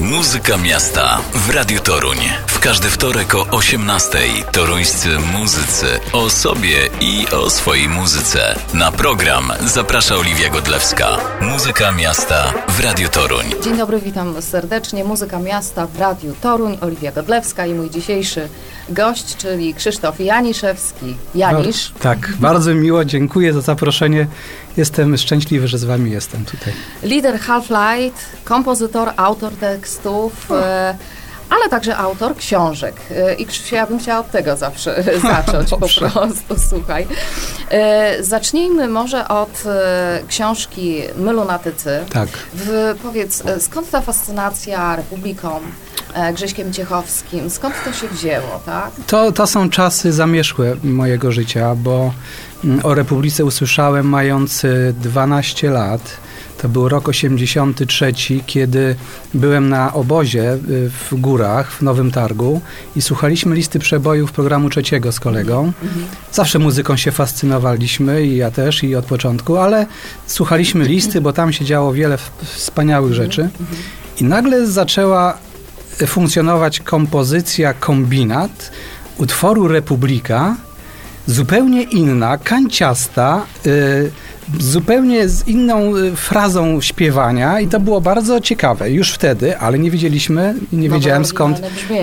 Muzyka miasta w Radiu Toruń. W każdy wtorek o 18:00 toruńscy muzycy o sobie i o swojej muzyce. Na program zaprasza Oliwia Godlewska. Muzyka miasta w Radiu Toruń. Dzień dobry, witam serdecznie. Muzyka miasta w Radiu Toruń. Oliwia Godlewska i mój dzisiejszy gość, czyli Krzysztof Janiszewski. Janisz. Tak, bardzo miło, dziękuję za zaproszenie. Jestem szczęśliwy, że z wami jestem tutaj. Lider Half-Light, kompozytor, autor tekstów. E, ale także autor książek. E, I Krzysiu, ja bym chciała od tego zawsze zacząć po prostu, słuchaj. E, Zacznijmy może od książki My Lunatycy. Tak. W, powiedz, skąd ta fascynacja Republiką, Grześkiem Ciechowskim, skąd to się wzięło, tak? To, to są czasy zamierzchłe mojego życia, bo mm, o Republice usłyszałem mając y, 12 lat. To był rok 83, kiedy byłem na obozie y, w górach w Nowym Targu i słuchaliśmy listy przebojów programu trzeciego z kolegą. Zawsze muzyką się fascynowaliśmy i ja też i od początku, ale słuchaliśmy listy, bo tam się działo wiele wspaniałych rzeczy. I nagle zaczęła funkcjonować kompozycja kombinat utworu Republika, zupełnie inna, kanciasta, y, zupełnie z inną y, frazą śpiewania i to było bardzo ciekawe już wtedy, ale nie wiedzieliśmy, nie Nowe, wiedziałem skąd,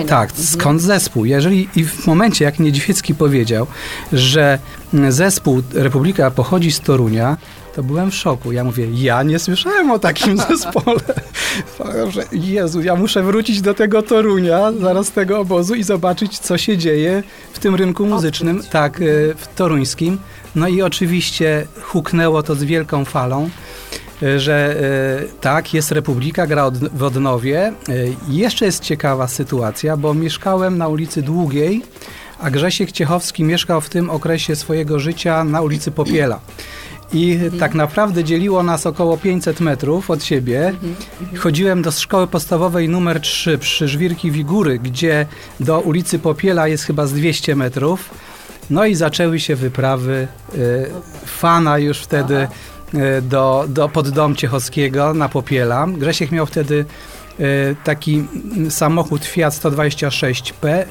tak, Mhm. skąd zespół. Jeżeli i w momencie, jak Niedźwiecki powiedział, że mm, zespół Republika pochodzi z Torunia, to byłem w szoku. Ja mówię, ja nie słyszałem o takim zespole. Jezu, ja muszę wrócić do tego Torunia, zaraz tego obozu i zobaczyć, co się dzieje w tym rynku muzycznym, Odkryć. tak, y, w toruńskim. No i oczywiście huknęło to z wielką falą y, że y, tak, jest Republika, gra w Odnowie. Y, Jeszcze jest ciekawa sytuacja, bo mieszkałem na ulicy Długiej, a Grzesiek Ciechowski mieszkał w tym okresie swojego życia na ulicy Popiela. I tak naprawdę dzieliło nas około 500 metrów od siebie. Chodziłem do szkoły podstawowej numer 3 przy Żwirki Wigury, gdzie do ulicy Popiela jest chyba z 200 metrów. No i zaczęły się wyprawy y, fana już wtedy y, do, do, pod dom Ciechowskiego na Popiela. Grzesiek miał wtedy y, taki samochód Fiat 126P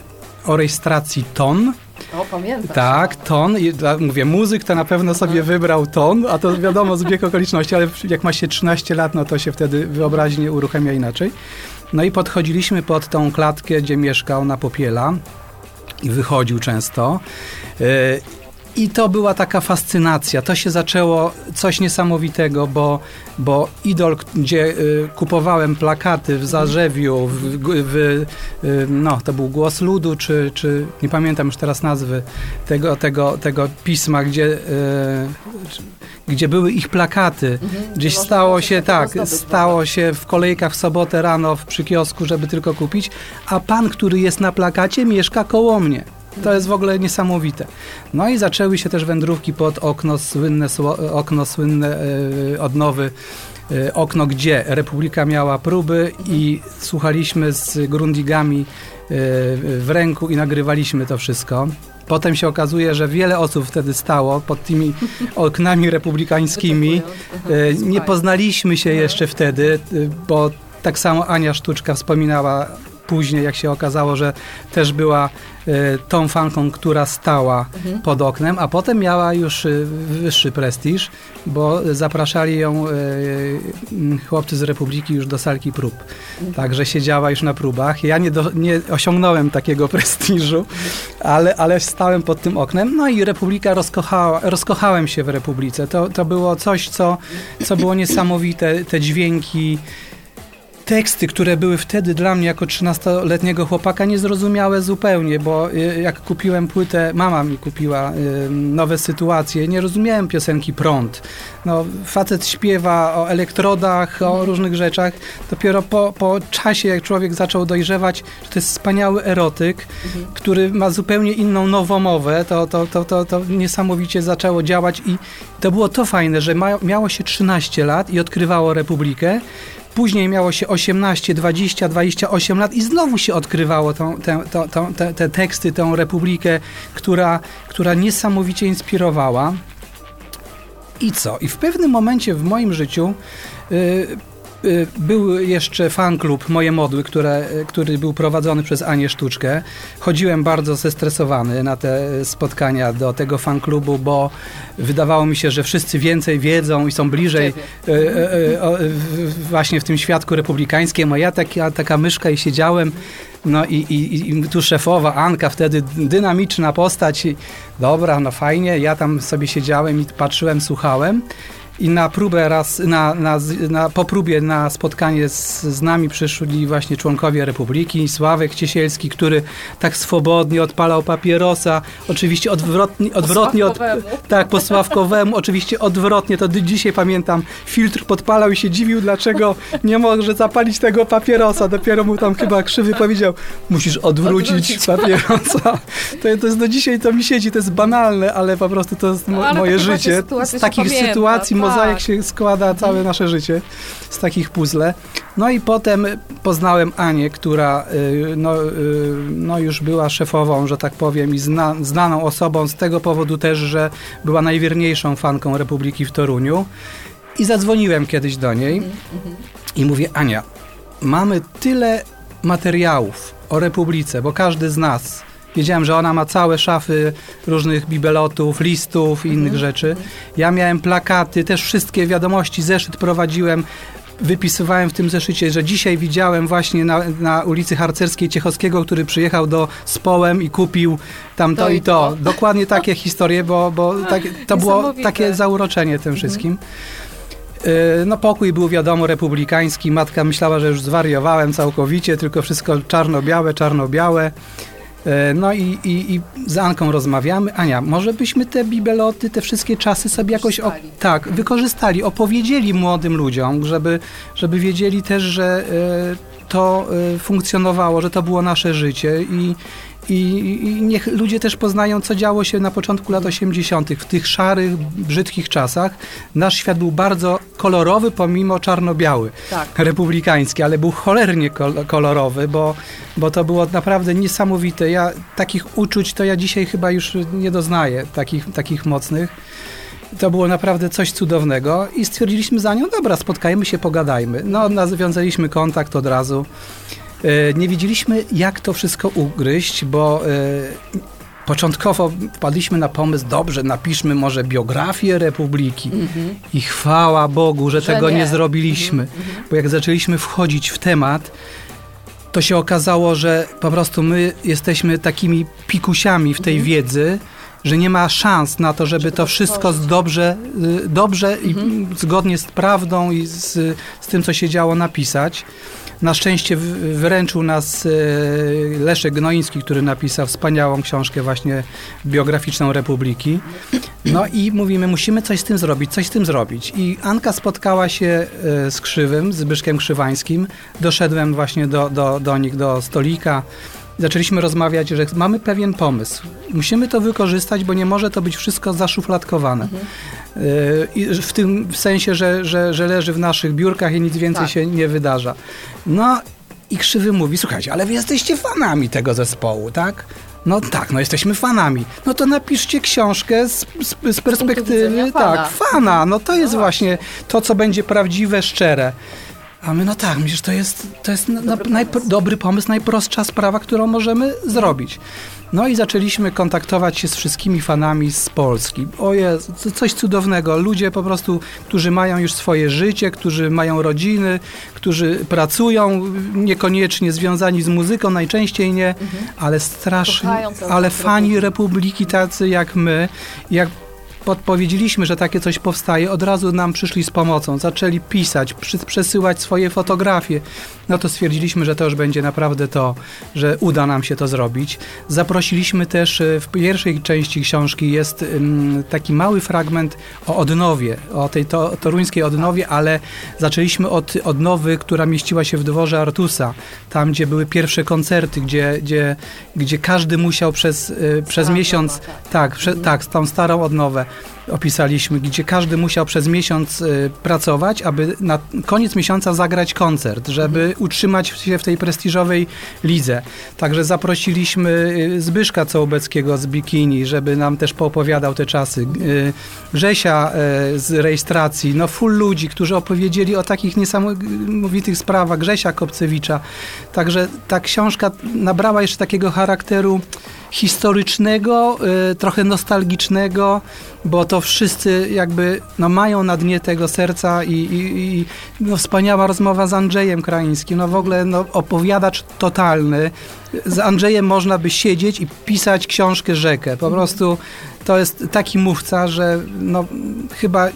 o rejestracji TON. O, pamiętam. Tak, ton. I dla- mówię, muzyk to na pewno sobie wybrał ton, a to wiadomo zbieg okoliczności, ale jak ma się 13 lat, no to się wtedy wyobraźnie uruchamia inaczej. No i podchodziliśmy pod tą klatkę, gdzie mieszkał na Popiela i wychodził często. I to była taka fascynacja. To się zaczęło coś niesamowitego, bo, bo idol, gdzie y, kupowałem plakaty w Zarzewiu, w, w, y, no, to był Głos Ludu, czy, czy nie pamiętam już teraz nazwy tego, tego, tego pisma, gdzie, y, gdzie były ich plakaty. Gdzieś można stało się, tak, zdobyć, stało się w kolejkach w sobotę rano w, przy kiosku, żeby tylko kupić, a pan, który jest na plakacie, mieszka koło mnie. To jest w ogóle niesamowite. No i zaczęły się też wędrówki pod okno, słynne okno słynne e, odnowy, e, okno, gdzie Republika miała próby i słuchaliśmy z grundigami e, w ręku i nagrywaliśmy to wszystko. Potem się okazuje, że wiele osób wtedy stało pod tymi oknami republikańskimi. Nie poznaliśmy się jeszcze wtedy, bo tak samo Ania Sztuczka wspominała później, jak się okazało, że też była e, tą fanką, która stała Mhm. pod oknem, a potem miała już e, wyższy prestiż, bo zapraszali ją e, chłopcy z Republiki już do salki prób. Także siedziała już na próbach. Ja nie, do, nie osiągnąłem takiego prestiżu, ale, ale stałem pod tym oknem. No i Republika rozkochała, rozkochałem się w Republice. To, to było coś, co, co było niesamowite. Te dźwięki, teksty, które były wtedy dla mnie jako 13-letniego chłopaka niezrozumiałe zupełnie, bo y, jak kupiłem płytę, mama mi kupiła y, nowe sytuacje, nie rozumiałem piosenki Prąd. No, facet śpiewa o elektrodach, o różnych rzeczach. Dopiero po, po czasie, jak człowiek zaczął dojrzewać, że to jest wspaniały erotyk, który ma zupełnie inną nowomowę, to, to, to, to, to niesamowicie zaczęło działać i to było to fajne, że ma, miało się 13 lat i odkrywało Republikę, Później miało się 18, 20, 28 lat i znowu się odkrywało tą, tę- tą- tą- te, te teksty, tę republikę, która, która niesamowicie inspirowała. I co? I w pewnym momencie w moim życiu y, y, był jeszcze fan klub Moje Modły, które, który był prowadzony przez Anię Sztuczkę. Chodziłem bardzo zestresowany na te spotkania do tego fan klubu, bo wydawało mi się, że wszyscy więcej wiedzą i są bliżej y, y, właśnie w tym świadku republikańskim, a ja taka, taka myszka i siedziałem no i, i, i tu szefowa Anka, wtedy dynamiczna postać. I, dobra, no fajnie. Ja tam sobie siedziałem i patrzyłem, słuchałem. I na próbę raz, na, na, na, po próbie na spotkanie z, z nami przyszli właśnie członkowie Republiki, Sławek Ciesielski, który tak swobodnie odpalał papierosa, oczywiście odwrotnie, odwrotnie od, tak, po Sławkowemu, oczywiście odwrotnie, to dzisiaj pamiętam, filtr podpalał i się dziwił, dlaczego nie może zapalić tego papierosa, dopiero mu tam chyba krzywy powiedział, musisz odwrócić, odwrócić. papierosa. To, to jest do dzisiaj, to mi siedzi, to jest banalne, ale po prostu to jest mo, moje życie. Z takich sytuacji mozaik tak. się składa całe nasze życie z takich puzzle. No i potem poznałem Anię, która y, no, y, no już była szefową, że tak powiem, i zna, znaną osobą z tego powodu też, że była najwierniejszą fanką Republiki w Toruniu. I zadzwoniłem kiedyś do niej mm -hmm. i mówię, Ania, mamy tyle materiałów o Republice, bo każdy z nas Wiedziałem, że ona ma całe szafy różnych bibelotów, listów i innych mhm. rzeczy. Ja miałem plakaty, też wszystkie wiadomości, zeszyt prowadziłem wypisywałem w tym zeszycie, że dzisiaj widziałem właśnie na, na ulicy Harcerskiej Ciechowskiego, który przyjechał do Społem i kupił tam to, to i to. to. Dokładnie takie historie, bo, bo tak, to było takie zauroczenie tym mhm. wszystkim. Y, no pokój był wiadomo republikański, matka myślała, że już zwariowałem całkowicie, tylko wszystko czarno-białe, czarno-białe. E, no i, i, i z Anką rozmawiamy. Ania, może byśmy te bibeloty, te wszystkie czasy sobie jakoś o, tak, wykorzystali, opowiedzieli młodym ludziom, żeby, żeby wiedzieli też, że e, to e, funkcjonowało, że to było nasze życie i, i, I, niech ludzie też poznają, co działo się na początku lat 80., w tych szarych, brzydkich czasach. Nasz świat był bardzo kolorowy, pomimo czarno-biały, tak. republikański, ale był cholernie kolorowy, bo, bo to było naprawdę niesamowite. Ja takich uczuć to ja dzisiaj chyba już nie doznaję, takich, takich mocnych. To było naprawdę coś cudownego i stwierdziliśmy za nią, dobra, spotkajmy się, pogadajmy. No, nawiązaliśmy kontakt od razu. E, nie wiedzieliśmy, jak to wszystko ugryźć, bo e, początkowo wpadliśmy na pomysł, dobrze, napiszmy może biografię Republiki mm -hmm. i chwała Bogu, że, że tego nie, nie zrobiliśmy, mm -hmm. bo jak zaczęliśmy wchodzić w temat, to się okazało, że po prostu my jesteśmy takimi pikusiami w tej mm -hmm. wiedzy, że nie ma szans na to, żeby, żeby to wszystko dobrze, y, dobrze i zgodnie z prawdą i z, z tym, co się działo, napisać. Na szczęście wyręczył nas e, Leszek Gnoiński, który napisał wspaniałą książkę właśnie biograficzną Republiki. No i mówimy, musimy coś z tym zrobić, coś z tym zrobić. I Anka spotkała się e, z Krzywym, z Zbyszkiem Krzywańskim. Doszedłem właśnie do, do, do nich, do stolika zaczęliśmy rozmawiać, że mamy pewien pomysł. Musimy to wykorzystać, bo nie może to być wszystko zaszufladkowane. Mhm. W tym sensie, że, że, że leży w naszych biurkach i nic więcej tak. się nie wydarza. No i Krzywy mówi, słuchajcie, ale wy jesteście fanami tego zespołu, tak? No tak, no jesteśmy fanami. No to napiszcie książkę z, z, z perspektywy, tak, fana. fana. No to jest no właśnie to, co będzie prawdziwe, szczere. A my, no tak, myślę, że to jest, to jest dobry, na, pomysł. dobry pomysł, najprostsza sprawa, którą możemy zrobić. No i zaczęliśmy kontaktować się z wszystkimi fanami z Polski. Oje, coś cudownego. Ludzie po prostu, którzy mają już swoje życie, którzy mają rodziny, którzy pracują, niekoniecznie związani z muzyką, najczęściej nie, mhm. ale strasznie, ale fani Republiki tacy jak my, jak podpowiedzieliśmy, że takie coś powstaje, od razu nam przyszli z pomocą, zaczęli pisać, przesyłać swoje fotografie. No to stwierdziliśmy, że to już będzie naprawdę to, że uda nam się to zrobić. Zaprosiliśmy też, e, w pierwszej części książki jest taki mały fragment o odnowie, o tej to, toruńskiej odnowie, ale zaczęliśmy od odnowy, która mieściła się w dworze Artusa, tam gdzie były pierwsze koncerty, gdzie, gdzie, gdzie każdy musiał przez, e, przez miesiąc, tak, tak, prze, tak, tą starą odnowę, opisaliśmy, gdzie każdy musiał przez miesiąc y, pracować, aby na koniec miesiąca zagrać koncert, żeby utrzymać się w tej prestiżowej lidze. Także zaprosiliśmy y, Zbyszka Cołbeckiego z Bikini, żeby nam też poopowiadał te czasy. Y, Grzesia z rejestracji, no full ludzi, którzy opowiedzieli o takich niesamowitych sprawach. Grzesia Kopcewicza. Także ta książka nabrała jeszcze takiego charakteru historycznego, y, trochę nostalgicznego, bo to wszyscy jakby no, mają na dnie tego serca i, i, i no, wspaniała rozmowa z Andrzejem Kraińskim, no w ogóle no, opowiadacz totalny. Z Andrzejem można by siedzieć i pisać książkę Rzekę. Po prostu to jest taki mówca, że no, chyba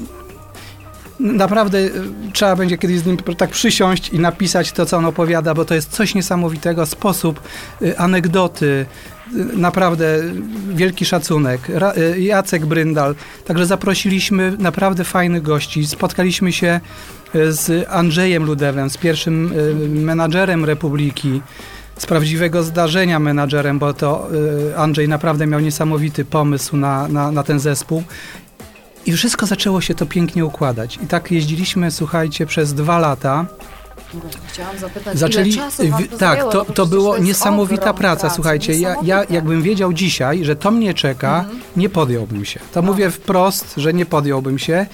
naprawdę y, trzeba będzie kiedyś z nim tak przysiąść i napisać to, co on opowiada, bo to jest coś niesamowitego. Sposób, y, anegdoty, y, naprawdę wielki szacunek. Jacek Bryndal. Także zaprosiliśmy naprawdę fajnych gości. Spotkaliśmy się z Andrzejem Ludewem, z pierwszym menadżerem Republiki z prawdziwego zdarzenia menadżerem, bo to Andrzej naprawdę miał niesamowity pomysł na, na, na ten zespół. I wszystko zaczęło się to pięknie układać. I tak jeździliśmy, słuchajcie, przez dwa lata. Chciałam zapytać, Zaczęli, ile czasu wam to Tak, zajęło, to, to było niesamowita praca. Pracy, słuchajcie, ja, ja jakbym wiedział dzisiaj, że to mnie czeka, mhm. nie podjąłbym się. To no. mówię wprost, że nie podjąłbym się,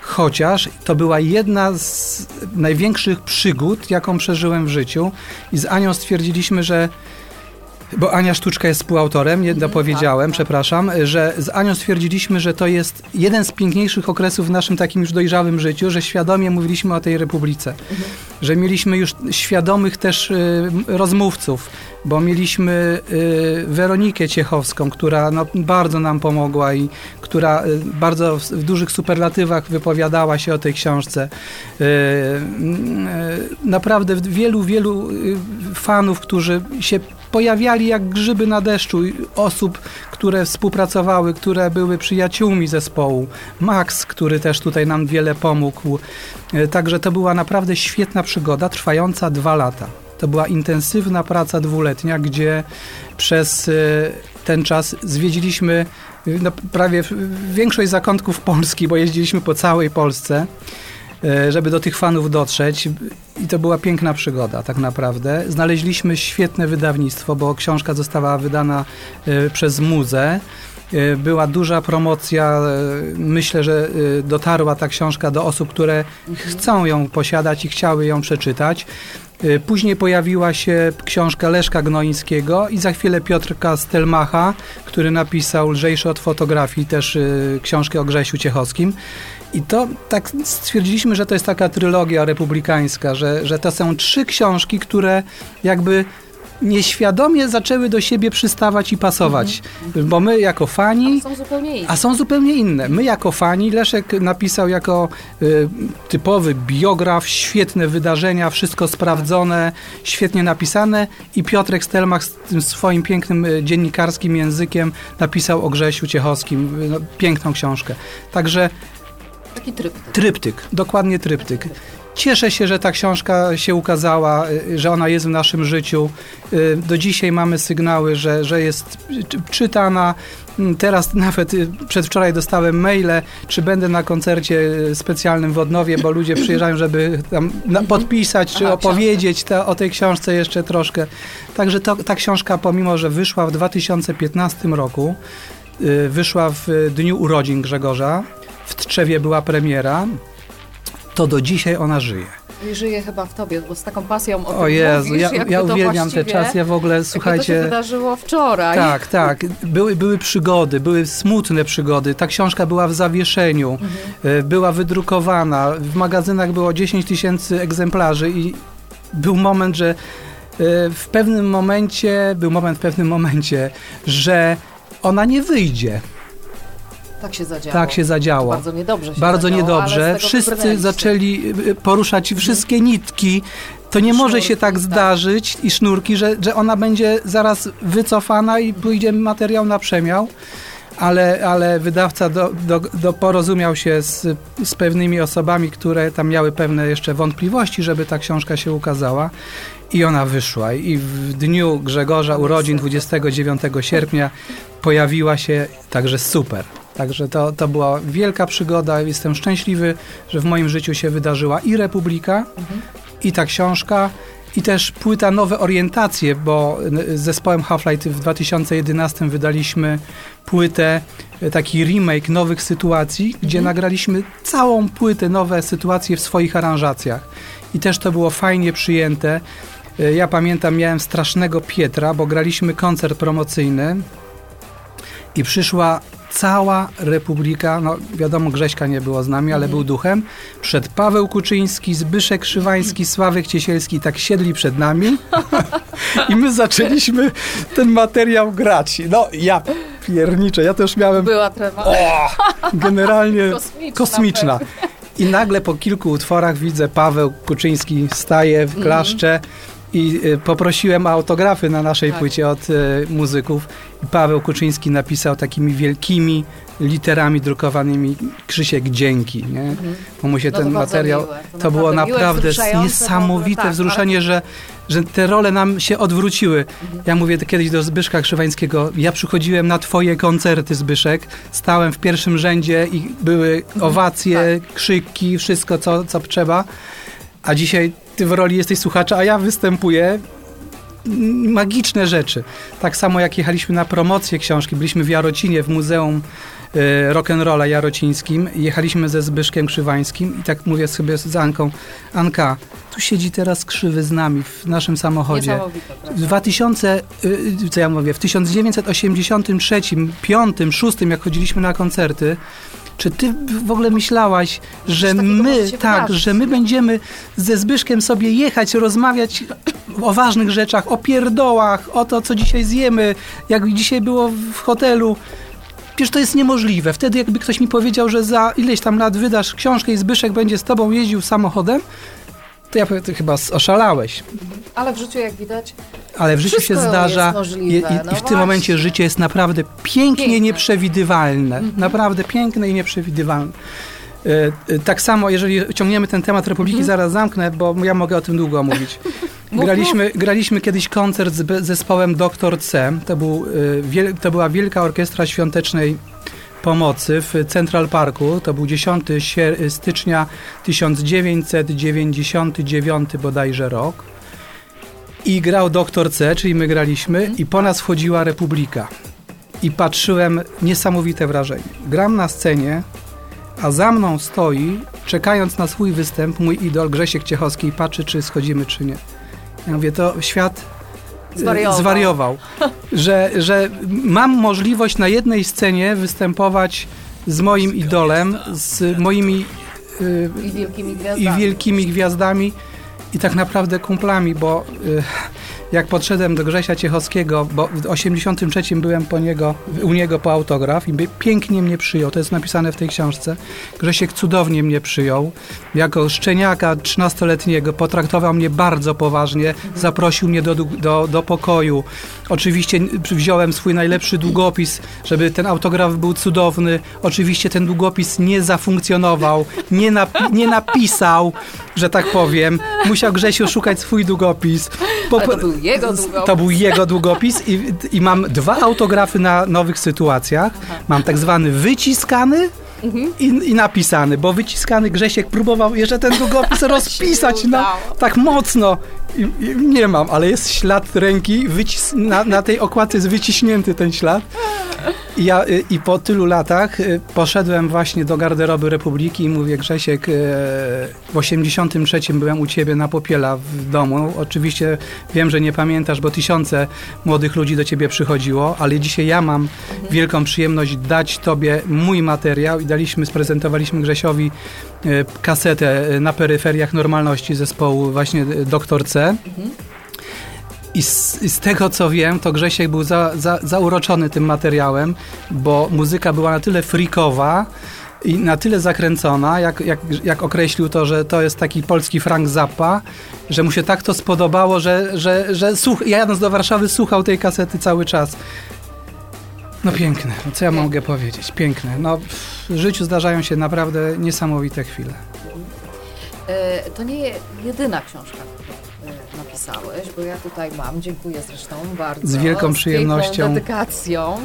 chociaż to była jedna z największych przygód, jaką przeżyłem w życiu. I z Anią stwierdziliśmy, że bo Ania Sztuczka jest współautorem, nie dopowiedziałem, tak, tak. przepraszam, że z Anią stwierdziliśmy, że to jest jeden z piękniejszych okresów w naszym takim już dojrzałym życiu, że świadomie mówiliśmy o tej Republice, mhm. że mieliśmy już świadomych też y, rozmówców, bo mieliśmy y, Weronikę Ciechowską, która no, bardzo nam pomogła i która y, bardzo w, w, dużych superlatywach wypowiadała się o tej książce. Y, y naprawdę wielu, wielu y, fanów, którzy się pojawiali jak grzyby na deszczu osób, które współpracowały, które były przyjaciółmi zespołu. Max, który też tutaj nam wiele pomógł. E, także to była naprawdę świetna przygoda, trwająca dwa lata. To była intensywna praca dwuletnia, gdzie przez e, ten czas zwiedziliśmy no, prawie większość zakątków Polski, bo jeździliśmy po całej Polsce. E, żeby do tych fanów dotrzeć. I to była piękna przygoda, tak naprawdę. Znaleźliśmy świetne wydawnictwo, bo książka została wydana e, przez Muzę. E, była duża promocja. Myślę, że dotarła ta książka do osób, które chcą ją posiadać i chciały ją przeczytać. Później pojawiła się książka Leszka Gnoińskiego i za chwilę Piotrka Stelmacha, który napisał Lżejszy od fotografii, też książkę o Grzesiu Ciechowskim. I to tak stwierdziliśmy, że to jest taka trylogia republikańska, że, że to są trzy książki, które jakby nieświadomie zaczęły do siebie przystawać i pasować. Mhm. Bo my jako fani... A są zupełnie inne. A są zupełnie inne. My jako fani, Leszek napisał jako y, typowy biograf, świetne wydarzenia, wszystko sprawdzone, świetnie napisane i Piotrek Stelmach z tym swoim pięknym y, dziennikarskim językiem napisał o Grzesiu Ciechowskim. Y, no, piękną książkę. Także Taki tryptyk. Tryptyk, dokładnie tryptyk. Cieszę się, że ta książka się ukazała, y, że ona jest w naszym życiu. Y, do dzisiaj mamy sygnały, że, że jest czytana. Mm, teraz nawet y, przedwczoraj dostałem maile, czy będę na koncercie specjalnym w Odnowie, bo ludzie przyjeżdżają, żeby tam podpisać, czy Aha, opowiedzieć ta, o tej książce jeszcze troszkę. Także to, ta książka, pomimo że wyszła w 2015 roku, wyszła w dniu urodzin Grzegorza, w Tczewie była premiera, to do dzisiaj ona żyje. I żyje chyba w tobie, bo z taką pasją o, o Jezu, mówisz, ja, ja uwielbiam ten czas, ja w ogóle, słuchajcie... to się wydarzyło wczoraj. Tak, tak. Były, były przygody, były smutne przygody. Ta książka była w zawieszeniu, mhm. E, była wydrukowana, w magazynach było 10 tysięcy egzemplarzy i był moment, że e, w pewnym momencie, był moment w pewnym momencie, że ona nie wyjdzie. Tak się zadziało. Tak się zadziało. bardzo niedobrze się Bardzo zadziało, niedobrze. Wszyscy zaczęli y, poruszać mhm. wszystkie nitki. To nie może się tak, tak zdarzyć i sznurki, że, że ona będzie zaraz wycofana i pójdzie materiał na przemiał ale, ale wydawca do, do, do porozumiał się z, z pewnymi osobami, które tam miały pewne jeszcze wątpliwości, żeby ta książka się ukazała. I ona wyszła. I w dniu Grzegorza urodzin 29 sierpnia pojawiła się także super. Także to, to była wielka przygoda. Jestem szczęśliwy, że w moim życiu się wydarzyła i Republika, Mhm. i ta książka, i też płyta Nowe Orientacje, bo z zespołem Half-Light w 2011 wydaliśmy płytę, e, taki remake nowych sytuacji, gdzie nagraliśmy całą płytę, nowe sytuacje w swoich aranżacjach. I też to było fajnie przyjęte. E, Ja pamiętam, miałem strasznego Pietra, bo graliśmy koncert promocyjny i przyszła cała Republika, no wiadomo Grześka nie było z nami, ale był duchem, przed Paweł Kuczyński, Zbyszek Krzywański, Sławek Ciesielski, tak siedli przed nami i my zaczęliśmy ten materiał grać. No ja pierniczę, ja też miałem Była trema. o, generalnie Kosmiczna kosmiczna. I nagle po kilku utworach widzę Paweł Kuczyński staje w klaszcze i y, poprosiłem o autografy na naszej Tak. płycie od y, muzyków. I Paweł Kuczyński napisał takimi wielkimi literami drukowanymi Krzysiek dzięki, nie? Bo mu się No to ten bardzo materiał, miłe, to to było naprawdę niesamowite ogóle, tak, wzruszenie, że, że te role nam się odwróciły. Ja mówię to kiedyś do Zbyszka Krzywańskiego, ja przychodziłem na twoje koncerty, Zbyszek, stałem w pierwszym rzędzie i były owacje, krzyki, wszystko co, co trzeba, a dzisiaj ty w roli jesteś słuchacza, a ja występuję magiczne rzeczy. Tak samo jak jechaliśmy na promocję książki, byliśmy w Jarocinie, w Muzeum e, Rock'n'Rolla Jarocińskim, jechaliśmy ze Zbyszkiem Krzywańskim i tak mówię sobie z Anką, Anka, tu siedzi teraz Krzywy z nami w naszym samochodzie. W prawda? 2000, y, co ja mówię, w 1983, 5, 6, jak chodziliśmy na koncerty, czy ty w ogóle myślałaś, że my, tak, że my będziemy ze Zbyszkiem sobie jechać, rozmawiać o ważnych rzeczach, o pierdołach, o to, co dzisiaj zjemy, jak dzisiaj było w hotelu. Przecież to jest niemożliwe. Wtedy jakby ktoś mi powiedział, że za ileś tam lat wydasz książkę i Zbyszek będzie z tobą jeździł samochodem, to ja powiem, ty chyba oszalałeś. Ale w życiu, jak widać, Ale w życiu Wszystko się zdarza i, możliwe, i, no w tym właśnie. momencie życie jest naprawdę pięknie Piękne. nieprzewidywalne. Naprawdę piękne i nieprzewidywalne. E, e, Tak samo, jeżeli ciągniemy ten temat Republiki, zaraz zamknę, bo ja mogę o tym długo mówić. Mów, graliśmy, graliśmy kiedyś koncert z zespołem Doktor C. To, był, e, wiel, to była Wielka Orkiestra Świątecznej Pomocy w Central Parku. To był 10 sier- stycznia 1999 bodajże rok. I grał Doktor C, czyli my graliśmy, i po nas wchodziła Republika. I patrzyłem, niesamowite wrażenie. Gram na scenie, a za mną stoi, czekając na swój występ, mój idol Grzesiek Ciechowski i patrzy, czy schodzimy, czy nie. Ja mówię, to świat Zwariował. zwariował że, że mam możliwość na jednej scenie występować z moim idolem, z moimi y, i wielkimi i gwiazdami. wielkimi gwiazdami i tak naprawdę kumplami, bo y, jak podszedłem do Grzesia Ciechowskiego, bo w 83 byłem po niego, u niego po autograf i pięknie mnie przyjął, to jest napisane w tej książce. Grzesiek cudownie mnie przyjął. Jako szczeniaka 13-letniego potraktował mnie bardzo poważnie, zaprosił mnie do, do, do pokoju. Oczywiście wziąłem swój najlepszy długopis, żeby ten autograf był cudowny. Oczywiście ten długopis nie zafunkcjonował, nie, nap- nie napisał, że tak powiem. Musiał Grzesiu szukać swój długopis. Po- Ale to był jego długopis. To był jego długopis i, i mam dwa autografy na nowych sytuacjach. Mam tak zwany wyciskany i, i napisany, bo wyciskany Grzesiek próbował jeszcze ten długopis rozpisać na, udało. tak mocno. I, I nie mam, ale jest ślad ręki, wycis- na, na tej okładce jest wyciśnięty ten ślad. Ja, y, I po tylu latach y, poszedłem właśnie do garderoby Republiki i mówię, Grzesiek, y, w 83 byłem u ciebie na Popiela w domu. Oczywiście wiem, że nie pamiętasz, bo tysiące młodych ludzi do ciebie przychodziło, ale dzisiaj ja mam wielką przyjemność dać tobie mój materiał i daliśmy, sprezentowaliśmy Grzesiowi kasetę na peryferiach normalności zespołu właśnie Doktor C. I z, I z tego co wiem, to Grzesiek był za, za, zauroczony tym materiałem, bo muzyka była na tyle freakowa i na tyle zakręcona, jak, jak, jak określił to, że to jest taki polski Frank Zappa, że mu się tak to spodobało, że, że, że słuch, ja jadąc do Warszawy słuchał tej kasety cały czas. No piękne, no co ja mogę powiedzieć? Piękne. No, w życiu zdarzają się naprawdę niesamowite chwile. E, To nie jedyna książka, napisałeś, bo ja tutaj mam, dziękuję zresztą bardzo. Z wielką przyjemnością. piękną dedykacją.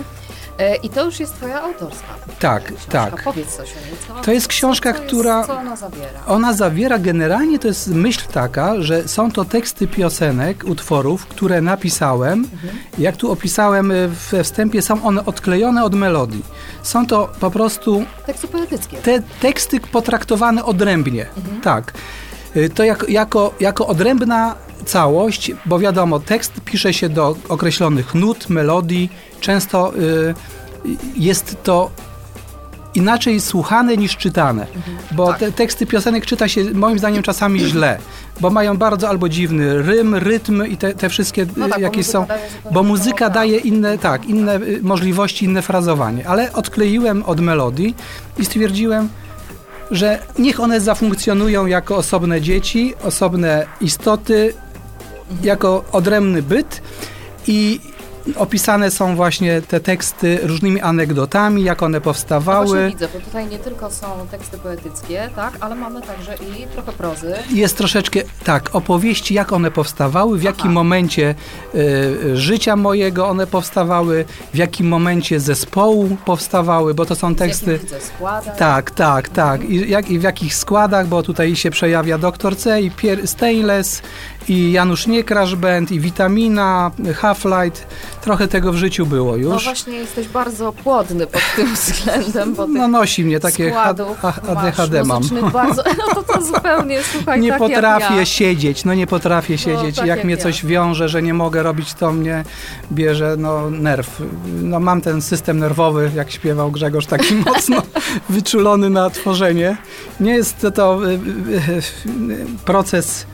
E, I to już jest twoja autorska. Tak, książka. tak. Powiedz coś o niej. Co, To jest książka, co, która- Jest, co ona zawiera? Ona zawiera generalnie, to jest myśl taka, że są to teksty piosenek, utworów, które napisałem. Jak tu opisałem y, we wstępie, są one odklejone od melodii. Są to po prostu Teksty poetyckie. te teksty potraktowane odrębnie. Tak. Y, To jak, jako, jako odrębna całość, bo wiadomo, tekst pisze się do określonych nut, melodii. Często y, jest to inaczej słuchane niż czytane, bo Tak. te teksty piosenek czyta się moim zdaniem czasami źle, bo mają bardzo albo dziwny rym, rytm i te, te wszystkie No tak, jakieś są, bo muzyka daje inne, tak, inne y, możliwości, inne frazowanie, ale odkleiłem od melodii i stwierdziłem, że niech one zafunkcjonują jako osobne dzieci, osobne istoty, jako odrębny byt i opisane są właśnie te teksty różnymi anegdotami, jak one No właśnie powstawały. widzę, bo tutaj nie tylko są teksty poetyckie, tak, ale mamy także i trochę prozy. Jest troszeczkę, tak, opowieści, jak one powstawały, w jakim Aha. momencie y, życia mojego one powstawały, w jakim momencie zespołu powstawały, bo to są teksty... jakim. Tak, tak, tak. I, jak, I w jakich składach, bo tutaj się przejawia Dr. C i Pier Stainless i Janusz Niekrasz Band i Witamina, Half-Light. Trochę tego w życiu było No już. właśnie jesteś bardzo płodny pod tym względem, bo No nosi mnie takie składów ADHD mam. bardzo, no to, to zupełnie, słuchaj, Nie tak potrafię ja. siedzieć, no nie potrafię siedzieć. tak jak, jak mnie ja. coś wiąże, że nie mogę robić, to mnie bierze no, nerw. No, mam ten system nerwowy, jak śpiewał Grzegorz, taki mocno wyczulony na tworzenie. Nie jest to, to y, y, y, proces.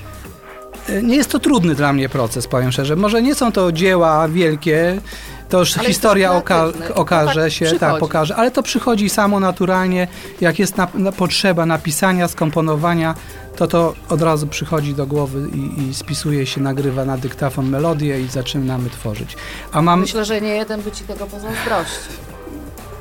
Nie jest to trudny dla mnie proces, powiem szczerze. Może nie są to dzieła wielkie, to już Ale historia jesteś oka. To okaże tak się, przychodzi. tak, pokaże, ale to przychodzi samo naturalnie, jak jest na, na potrzeba napisania, skomponowania, to to od razu przychodzi do głowy i, i spisuje się, nagrywa na dyktafon melodię i zaczynamy tworzyć. A mam Myślę, że nie jeden by ci tego pozazdrościł.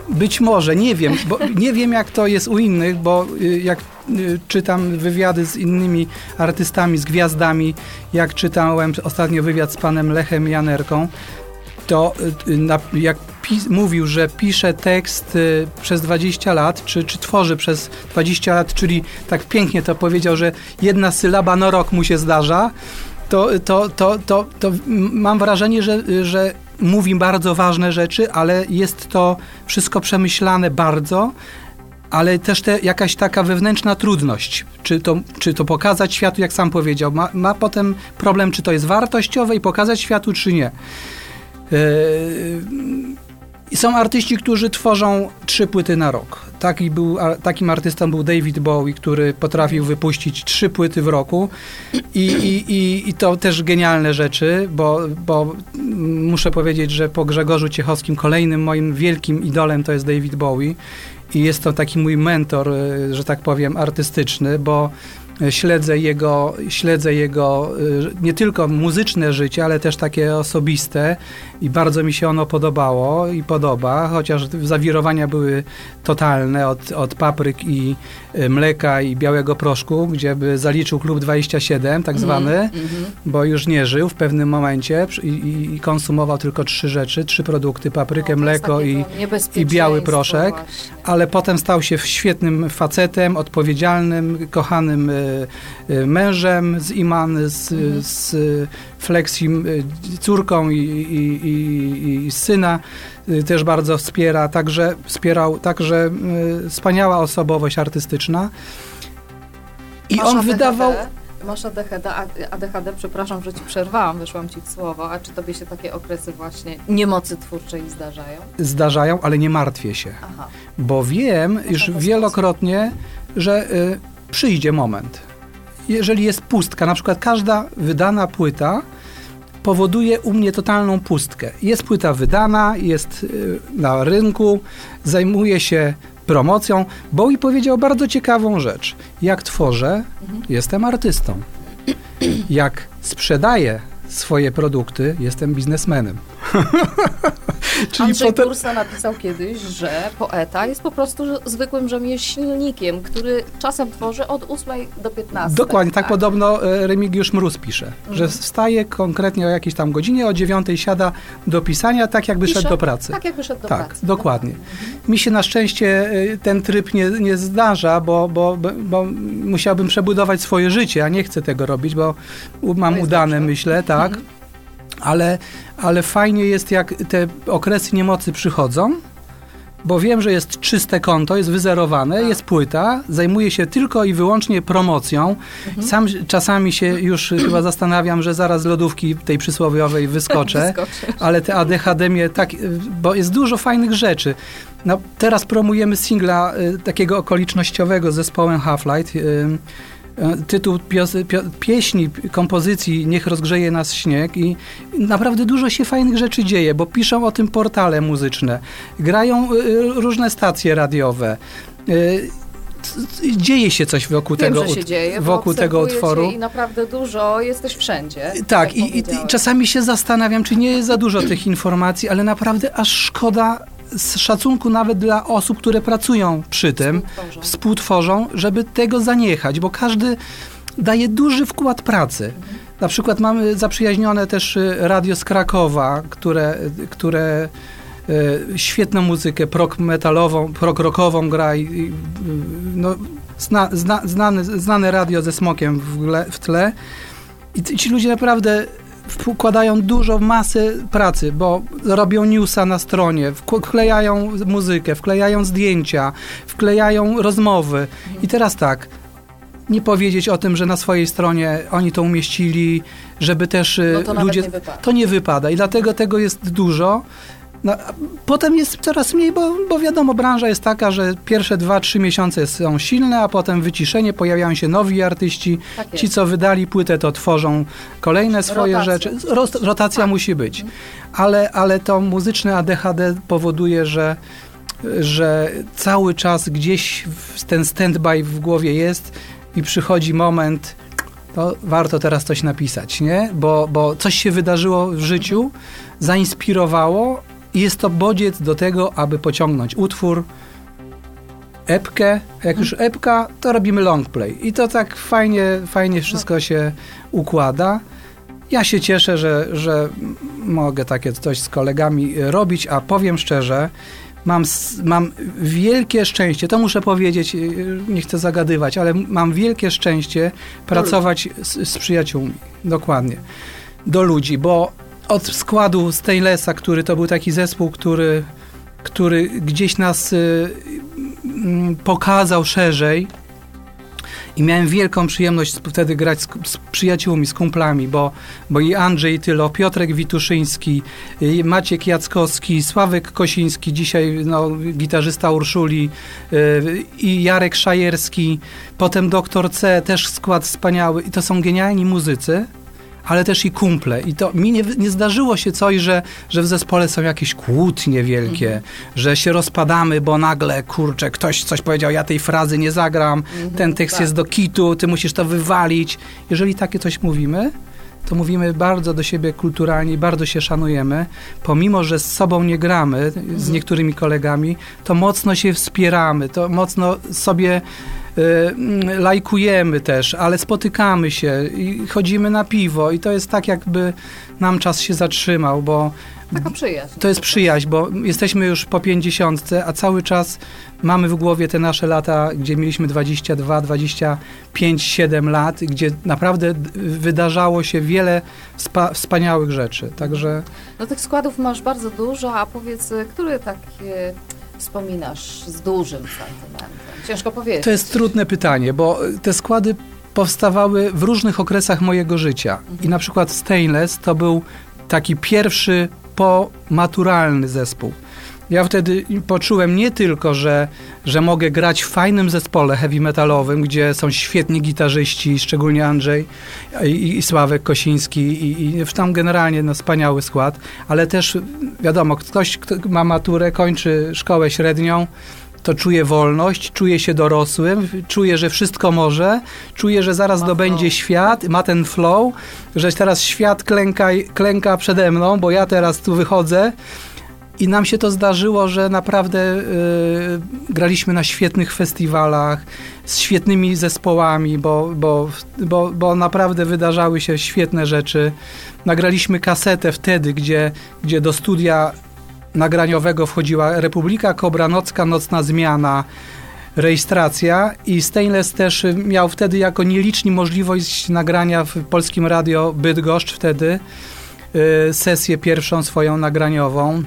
Być może, nie wiem, bo nie wiem jak to jest u innych, bo y, jak y, czytam wywiady z innymi artystami, z gwiazdami, jak czytałem ostatnio wywiad z panem Lechem Janerką, to y, jak mówił, że pisze tekst przez 20 lat, czy, czy tworzy przez 20 lat, czyli tak pięknie to powiedział, że jedna sylaba na rok mu się zdarza, to, to, to, to, to mam wrażenie, że, że mówi bardzo ważne rzeczy, ale jest to wszystko przemyślane bardzo, ale też te, jakaś taka wewnętrzna trudność, czy to, czy to pokazać światu, jak sam powiedział. Ma, ma potem problem, czy to jest wartościowe i pokazać światu, czy nie. Yy, są artyści, którzy tworzą trzy płyty na rok. Taki był, takim artystą był David Bowie, który potrafił wypuścić trzy płyty w roku. I, i, i, i to też genialne rzeczy, bo, bo muszę powiedzieć, że po Grzegorzu Ciechowskim kolejnym moim wielkim idolem to jest David Bowie. I jest to taki mój mentor, y, że tak powiem, artystyczny, bo śledzę jego, śledzę jego y, nie tylko muzyczne życie, ale też takie osobiste i bardzo mi się ono podobało i podoba, chociaż zawirowania były totalne od, od papryk i y, mleka i białego proszku, gdzie by zaliczył klub 27, tak zwany, Mhm. bo już nie żył w pewnym momencie i, i, konsumował tylko trzy rzeczy, trzy produkty, paprykę, No, mleko i, i biały proszek, właśnie. ale potem stał się świetnym facetem, odpowiedzialnym, kochanym mężem z Iman, z, Mhm. z y, Flexim, y, córką i, i, i, i syna y, też bardzo wspiera, także wspierał, także y, wspaniała osobowość artystyczna. I Masz on ADHD? wydawał... Masz ADHD, ADHD, przepraszam, że ci przerwałam, wyszłam ci w słowo, a czy tobie się takie okresy właśnie niemocy twórczej zdarzają? Zdarzają, ale nie martwię się. Aha. Bo wiem No już wielokrotnie, że y, przyjdzie moment. Jeżeli jest pustka, na przykład każda wydana płyta powoduje u mnie totalną pustkę. Jest płyta wydana, jest y, na rynku, zajmuje się promocją. Bowie powiedział bardzo ciekawą rzecz. Jak tworzę, jestem artystą. Jak sprzedaję swoje produkty, jestem biznesmenem. Czyli Andrzej potem... Bursa napisał kiedyś, że poeta jest po prostu zwykłym rzemieślnikiem, który czasem tworzy od 8 do 15. Dokładnie, tak, tak podobno e, Remigiusz Mróz pisze, mhm. że wstaje konkretnie o jakiejś tam godzinie, o 9 siada do pisania, tak jakby szedł do pracy. Tak jakby szedł do tak, pracy. Dokładnie. Mhm. Mi się na szczęście e, ten tryb nie, nie zdarza, bo, bo, bo musiałbym przebudować swoje życie, a nie chcę tego robić, bo mam udane, dobrze. myślę, tak. Mhm ale, ale fajnie jest, jak te okresy niemocy przychodzą, bo wiem, że jest czyste konto, jest wyzerowane, tak. jest płyta, zajmuje się tylko i wyłącznie promocją. Mhm. Sam czasami się już chyba zastanawiam, że zaraz z lodówki tej przysłowiowej wyskoczę, ale te ADHD mnie tak, bo jest dużo fajnych rzeczy. No, teraz promujemy singla y, takiego okolicznościowego z zespołem Half-Light. Y, tytuł pieśni, kompozycji Niech rozgrzeje nas śnieg i naprawdę dużo się fajnych rzeczy dzieje, bo piszą o tym portale muzyczne, grają e, różne stacje radiowe. E, dzieje się coś wokół Wiem, tego, się dzieje, wokół tego utworu. I naprawdę dużo, jesteś wszędzie. Tak, i, i, czasami się zastanawiam, czy nie jest za dużo tych informacji, ale naprawdę aż szkoda z szacunku nawet dla osób, które pracują przy tym, współtworzą, współtworzą żeby tego zaniechać, bo każdy daje duży wkład pracy. Mhm. Na przykład mamy zaprzyjaźnione też y, radio z Krakowa, które, które y, świetną muzykę prog metalową, prog rockową gra i, no, zna, zna, znane, znane radio ze smokiem w tle. I ci ludzie naprawdę wkładają dużo masy pracy, bo robią newsa na stronie, wklejają muzykę, wklejają zdjęcia, wklejają rozmowy. I teraz tak, nie powiedzieć o tym, że na swojej stronie oni to umieścili, żeby też y, no to ludzie. Nie to nie wypada i dlatego tego jest dużo. No, potem jest coraz mniej, bo, bo wiadomo, branża jest taka, że pierwsze dwa, trzy miesiące są silne, a potem wyciszenie, pojawiają się nowi artyści. Tak Ci, co wydali płytę, to tworzą kolejne swoje rotacja. rzeczy. rotacja musi być. Ale, ale to muzyczne ADHD powoduje, że że cały czas gdzieś ten stand-by w głowie jest i przychodzi moment, to warto teraz coś napisać, nie? Bo, bo coś się wydarzyło w życiu, zainspirowało, i jest to bodziec do tego, aby pociągnąć utwór, epkę. Jak już epka, to robimy long play. I to tak fajnie, fajnie wszystko się układa. Ja się cieszę, że, że mogę takie coś z kolegami robić, a powiem szczerze, mam, mam wielkie szczęście, to muszę powiedzieć, nie chcę zagadywać, ale mam wielkie szczęście pracować z, z przyjaciółmi. Dokładnie. Do ludzi, bo od składu Stainlessa, który to był taki zespół, który, który gdzieś nas y, y, pokazał szerzej. I miałem wielką przyjemność wtedy grać z, z, przyjaciółmi, z kumplami, bo, bo i Andrzej Tylo, Piotrek Wituszyński, y, Maciek Jackowski, Sławek Kosiński, dzisiaj no, gitarzysta Urszuli y, i Jarek Szajerski, potem Doktor C, też skład wspaniały. I to są genialni muzycy ale też i kumple. I to mi nie, nie zdarzyło się coś, że, że w zespole są jakieś kłótnie wielkie, mhm. że się rozpadamy, bo nagle, kurczę, ktoś coś powiedział, ja tej frazy nie zagram, mhm, ten tekst tak. jest do kitu, ty musisz to wywalić. Jeżeli takie coś mówimy, to mówimy bardzo do siebie kulturalnie, bardzo się szanujemy. Pomimo, że z sobą nie gramy, z mhm. niektórymi kolegami, to mocno się wspieramy, to mocno sobie lajkujemy też, ale spotykamy się i chodzimy na piwo i to jest tak, jakby nam czas się zatrzymał, bo Taka przyjaźń. To jest przyjaźń, bo jesteśmy już po pięćdziesiątce, a cały czas mamy w głowie te nasze lata, gdzie mieliśmy 22, 25, 7 lat, gdzie naprawdę wydarzało się wiele wspaniałych rzeczy. Także... No tych składów masz bardzo dużo, a powiedz, który taki wspominasz z dużym sentymentem? Ciężko powiedzieć. To jest trudne pytanie, bo te składy powstawały w różnych okresach mojego życia. I na przykład Stainless to był taki pierwszy pomaturalny zespół. Ja wtedy poczułem nie tylko, że, że mogę grać w fajnym zespole heavy metalowym, gdzie są świetni gitarzyści, szczególnie Andrzej i, i Sławek Kosiński i, i tam generalnie no, wspaniały skład, ale też wiadomo, ktoś kto ma maturę, kończy szkołę średnią, to czuje wolność, czuje się dorosłym, czuje, że wszystko może, czuje, że zaraz ma dobędzie flow. świat, ma ten flow, że teraz świat klęka, klęka przede mną, bo ja teraz tu wychodzę I nam się to zdarzyło, że naprawdę y, graliśmy na świetnych festiwalach, z świetnymi zespołami, bo, bo, bo, bo naprawdę wydarzały się świetne rzeczy. Nagraliśmy kasetę wtedy, gdzie, gdzie do studia nagraniowego wchodziła Republika Kobranocka, Nocna Zmiana, rejestracja i Stainless też miał wtedy jako nieliczni możliwość nagrania w Polskim Radio Bydgoszcz wtedy y, sesję pierwszą swoją nagraniową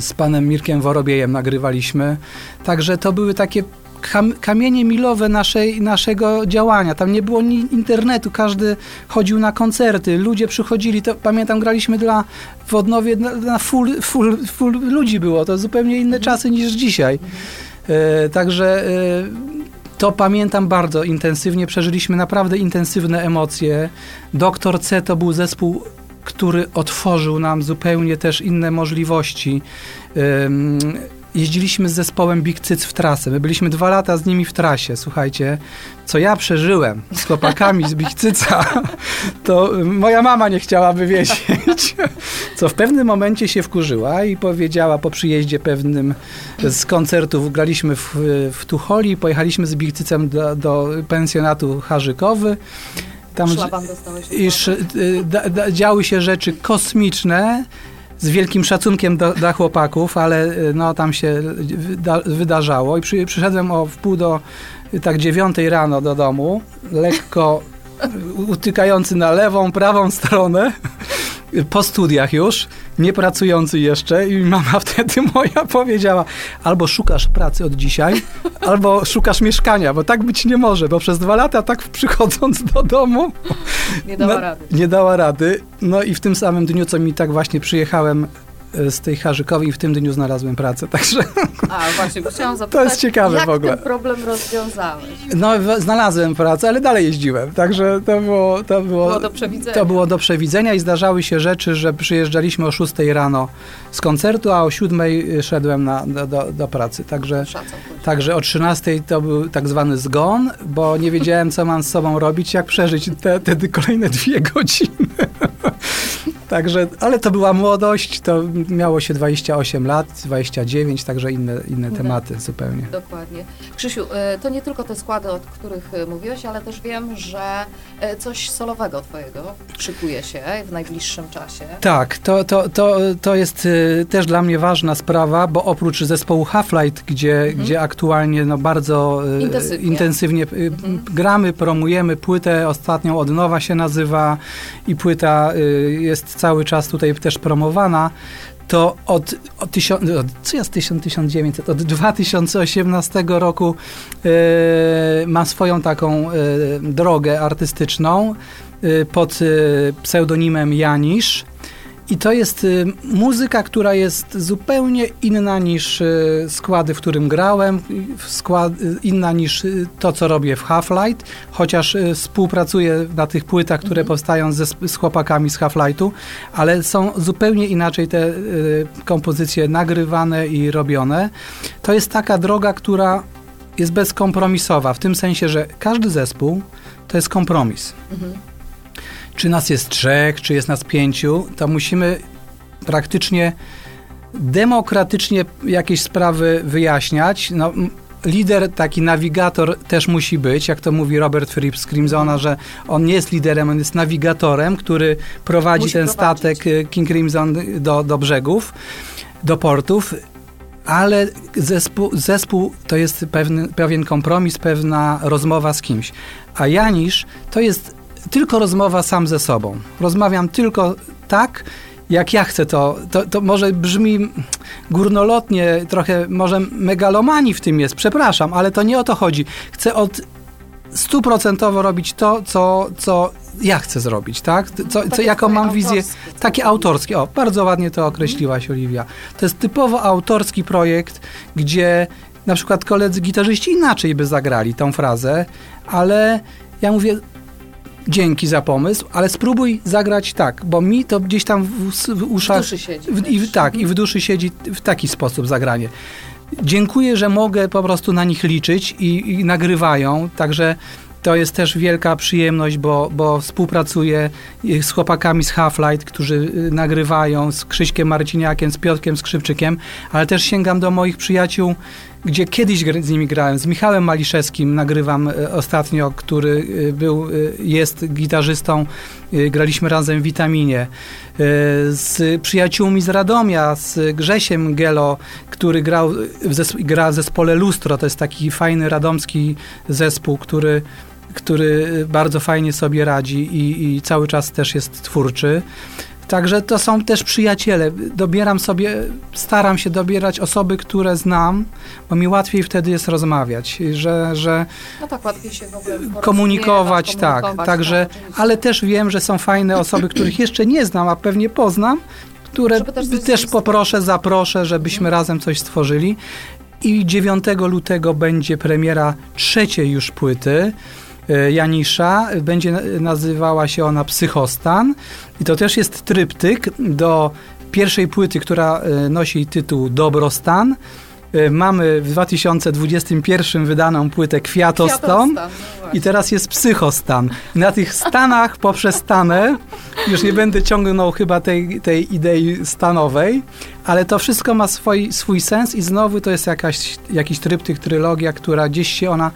z panem Mirkiem Worobiejem nagrywaliśmy. Także to były takie kam kamienie milowe naszej, naszego działania. Tam nie było ni internetu, każdy chodził na koncerty, ludzie przychodzili, to pamiętam, graliśmy dla w Odnowie na, na full, full, full ludzi było, to zupełnie inne mhm. czasy niż dzisiaj. E, także e, to pamiętam bardzo intensywnie, przeżyliśmy naprawdę intensywne emocje. Doktor C to był zespół który otworzył nam zupełnie też inne możliwości. Jeździliśmy z zespołem Big Cyc w trasę. My byliśmy dwa lata z nimi w trasie. Słuchajcie, co ja przeżyłem z chłopakami z Big Cyca, to moja mama nie chciałaby wiedzieć. Co w pewnym momencie się wkurzyła i powiedziała po przyjeździe pewnym z koncertów, graliśmy w, w Tucholi, pojechaliśmy z Big Cycem do, do pensjonatu Harzykowy tam dostałeś. Iż y, da, da, działy się rzeczy kosmiczne, z wielkim szacunkiem do, dla chłopaków, ale y, no, tam się wyda, wydarzało i przy, przyszedłem o wpół do tak dziewiątej rano do domu, lekko utykający na lewą, prawą stronę po studiach już, nie pracujący jeszcze i mama wtedy moja powiedziała, albo szukasz pracy od dzisiaj, albo szukasz mieszkania, bo tak być nie może, bo przez dwa lata tak przychodząc do domu nie dała no, rady. Nie dała rady. No i w tym samym dniu, co mi tak właśnie przyjechałem z tej Harzykowej w tym dniu znalazłem pracę, także... A, właśnie, chciałam zapytać, to jest ciekawe jak w ogóle. ten problem rozwiązałeś? No, znalazłem pracę, ale dalej jeździłem, także to było... To było, było do przewidzenia. To było do przewidzenia i zdarzały się rzeczy, że przyjeżdżaliśmy o 6 rano z koncertu, a o 7 szedłem na, do, do, do pracy, także, także o 13 to był tak zwany zgon, bo nie wiedziałem, co mam z sobą robić, jak przeżyć te, te kolejne dwie godziny. Także, ale to była młodość, to miało się 28 lat, 29, także inne, inne tematy zupełnie. Dokładnie. Krzysiu, e, to nie tylko te składy, o których e, mówiłeś, ale też wiem, że e, coś solowego twojego szykuje się w najbliższym czasie. Tak, to, to, to, to jest też dla mnie ważna sprawa, bo oprócz zespołu Half-Light, gdzie, mhm. gdzie aktualnie no, bardzo intensywnie, intensywnie mhm. gramy, promujemy płytę, ostatnią od nowa się nazywa i płyta jest cały czas tutaj też promowana, to od, od, tysiąc, co jest 1900, od 2018 roku yy, ma swoją taką yy, drogę artystyczną yy, pod pseudonimem Janisz. I to jest y, muzyka, która jest zupełnie inna niż y, składy, w którym grałem, skład, y, inna niż to, co robię w Half-Light, chociaż współpracuję na tych płytach, które mhm. powstają ze, z chłopakami z Half-Lightu, ale są zupełnie inaczej te kompozycje nagrywane i robione. To jest taka droga, która jest bezkompromisowa, w tym sensie, że każdy zespół to jest kompromis. Mhm czy nas jest trzech, czy jest nas pięciu, to musimy praktycznie demokratycznie jakieś sprawy wyjaśniać. No, lider, taki nawigator też musi być, jak to mówi Robert Fripp z Crimsona, że on nie jest liderem, on jest nawigatorem, który prowadzi musi ten prowadzić. statek y, King Crimson do, do brzegów, do portów ale zespół, zespół to jest pewny, pewien kompromis, pewna rozmowa z kimś. A Janisz to jest tylko rozmowa sam ze sobą. Rozmawiam tylko tak, jak ja chcę to, to, to może brzmi górnolotnie, trochę może megalomanii w tym jest, przepraszam, ale to nie o to chodzi. Chcę od stuprocentowo robić to, co, co ja chcę zrobić, tak? Co, co, jaką mam wizję, takie autorskie, o, bardzo ładnie to określiłaś, Oliwia. To jest typowo autorski projekt, gdzie na przykład koledzy gitarzyści inaczej by zagrali tą frazę, ale ja mówię, dzięki za pomysł, ale spróbuj zagrać tak, bo mi to gdzieś tam w, w uszach... W duszy siedzi. W, i, tak, i w duszy siedzi w taki sposób zagranie. Dziękuję, że mogę po prostu na nich liczyć i, i nagrywają, także to jest też wielka przyjemność, bo, bo współpracuję y, z chłopakami z Half-Light, którzy y, nagrywają, z Krzyśkiem Marciniakiem, z Piotkiem Skrzypczykiem, ale też sięgam do moich przyjaciół, gdzie kiedyś z nimi grałem. Z Michałem Maliszewskim nagrywam y, ostatnio, który y, był, y, jest gitarzystą. Graliśmy razem w Witaminie. Z przyjaciółmi z Radomia, z Grzesiem Gelo, który grał w, gra w zespole Lustro. To jest taki fajny radomski zespół, który który bardzo fajnie sobie radzi i, i cały czas też jest twórczy. Także to są też przyjaciele. Dobieram sobie, staram się dobierać osoby, które znam, bo mi łatwiej wtedy jest rozmawiać, że, że No tak, łatwiej się w ogóle komunikować, porozumiewać, tak. komunikować, Także, tak, ale też wiem, że są fajne osoby, których jeszcze nie znam, a pewnie poznam, które też też, poproszę, zaproszę, żebyśmy Mhm. razem coś stworzyli. I 9 lutego będzie premiera trzeciej już płyty. E, Janisza. Będzie na- nazywała się ona Psychostan. I to też jest tryptyk do pierwszej płyty, która e, nosi tytuł Dobrostan. E, Mamy w 2021 wydaną płytę Kwiatostan. Kwiatostan, no. I teraz jest psychostan. Na tych stanach poprzestanę, już nie będę ciągnął chyba tej, tej idei stanowej, ale to wszystko ma swój, swój sens i znowu to jest jakaś, jakiś tryptyk, trylogia, która gdzieś się ona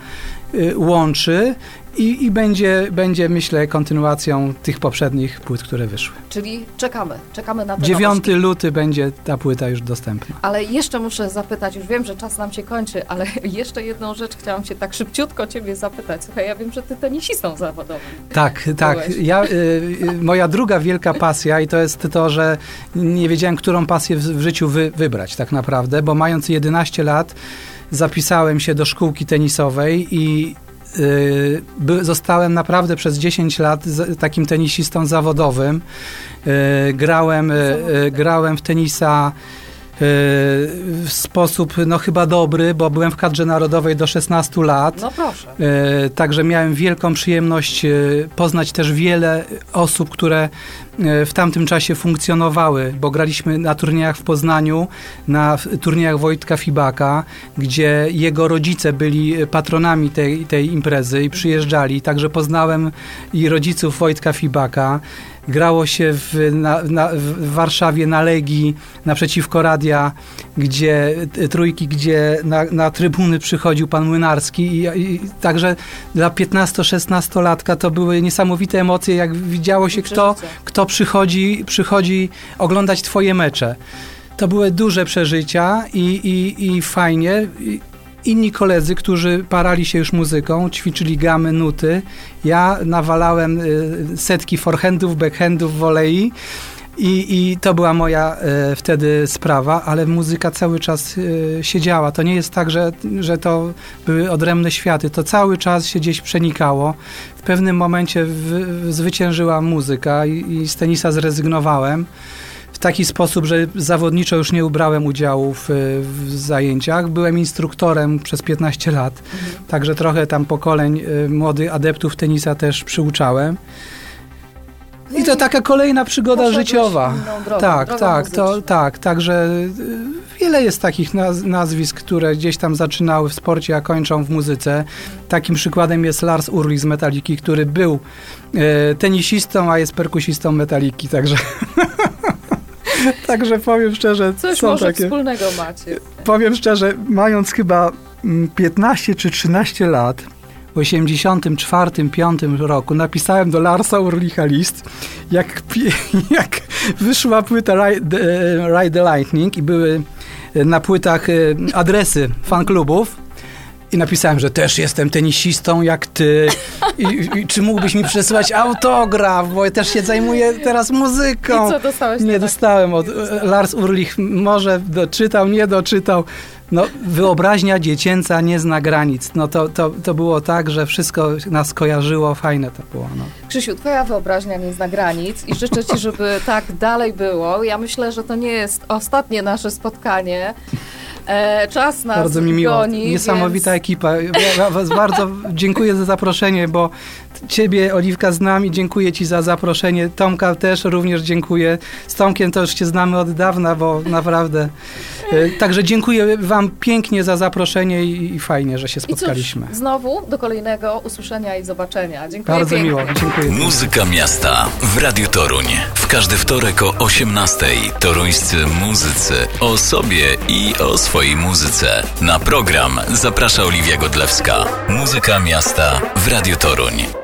łączy i, i będzie, będzie, myślę, kontynuacją tych poprzednich płyt, które wyszły. Czyli czekamy, czekamy na te 9 nowości. luty będzie ta płyta już dostępna. Ale jeszcze muszę zapytać, już wiem, że czas nam się kończy, ale jeszcze jedną rzecz chciałam się tak szybciutko ciebie zapytać. Słuchaj, ja wiem, że ty tenisistą zawodowym. Tak, tak. Ja, y, y, moja druga wielka pasja i to jest to, że nie wiedziałem, którą pasję w, w życiu wy, wybrać tak naprawdę, bo mając 11 lat zapisałem się do szkółki tenisowej i y, zostałem naprawdę przez 10 lat z, takim tenisistą zawodowym. Y, grałem, y, grałem w tenisa w sposób no chyba dobry, bo byłem w kadrze narodowej do 16 lat. No proszę. E, Także miałem wielką przyjemność e, poznać też wiele osób, które e, w tamtym czasie funkcjonowały, bo graliśmy na turniejach w Poznaniu, na turniejach Wojtka Fibaka, gdzie jego rodzice byli patronami tej, tej imprezy i przyjeżdżali. Także poznałem i rodziców Wojtka Fibaka. Grało się w, na, na, w Warszawie na Legii naprzeciwko radia, gdzie trójki, gdzie na, na trybuny przychodził pan Młynarski i, i także dla 15-16 latka to były niesamowite emocje, jak widziało się kto, kto przychodzi, przychodzi oglądać twoje mecze. To były duże przeżycia i, i, i fajnie. I Inni koledzy, którzy parali się już muzyką, ćwiczyli gamy, nuty. Ja nawalałem y, setki forehandów, backhandów, volei. I, I to była moja e, wtedy sprawa, ale muzyka cały czas e, siedziała. To nie jest tak, że, że to były odrębne światy. To cały czas się gdzieś przenikało. W pewnym momencie w, w, zwyciężyła muzyka i, i z tenisa zrezygnowałem. W taki sposób, że zawodniczo już nie ubrałem udziału w, w zajęciach. Byłem instruktorem przez 15 lat, także trochę tam pokoleń e, młodych adeptów tenisa też przyuczałem. I to taka kolejna przygoda życiowa. drogą, tak, drogą tak, to, tak. Także y, wiele jest takich naz nazwisk, które gdzieś tam zaczynały w sporcie, a kończą w muzyce. Takim przykładem jest Lars Ulrich z Metaliki, który był e, tenisistą, a jest perkusistą Metaliki, także... Także powiem szczerze, Coś są może takie... wspólnego macie. Powiem szczerze, mając chyba mm, 15 czy 13 lat, w 84-5 roku napisałem do Larsa Urlicha list, jak, jak wyszła płyta Ride, e, Ride the Lightning i były na płytach e, adresy fanklubów i napisałem, że też jestem tenisistą jak ty i, i czy mógłbyś mi przesłać autograf, bo ja też się zajmuję teraz muzyką. I co dostałeś? Nie dostałem od e, Lars Urlich, może doczytał, nie doczytał. No, wyobraźnia dziecięca nie zna granic. No to, to, to było tak, że wszystko nas kojarzyło, fajne to było. No. Krzysiu, twoja wyobraźnia nie zna granic i życzę ci, żeby tak dalej było. Ja myślę, że to nie jest ostatnie nasze spotkanie. E, czas nas Bardzo mi miło. goni, Niesamowita więc... ekipa. Ja was bardzo dziękuję za zaproszenie, bo Ciebie, Oliwka, znam i dziękuję Ci za zaproszenie. Tomka też również dziękuję. Z Tomkiem to już się znamy od dawna, bo naprawdę. e, Także dziękuję Wam pięknie za zaproszenie i, i fajnie, że się I spotkaliśmy. cóż, znowu do kolejnego usłyszenia i zobaczenia. Dziękuję Bardzo pięknie. miło, dziękuję. Muzyka miasta w Radiu Toruń. W każdy wtorek o 18:00 toruńscy muzycy o sobie i o swojej muzyce. Na program zaprasza Oliwia Godlewska. Muzyka miasta w Radiu Toruń.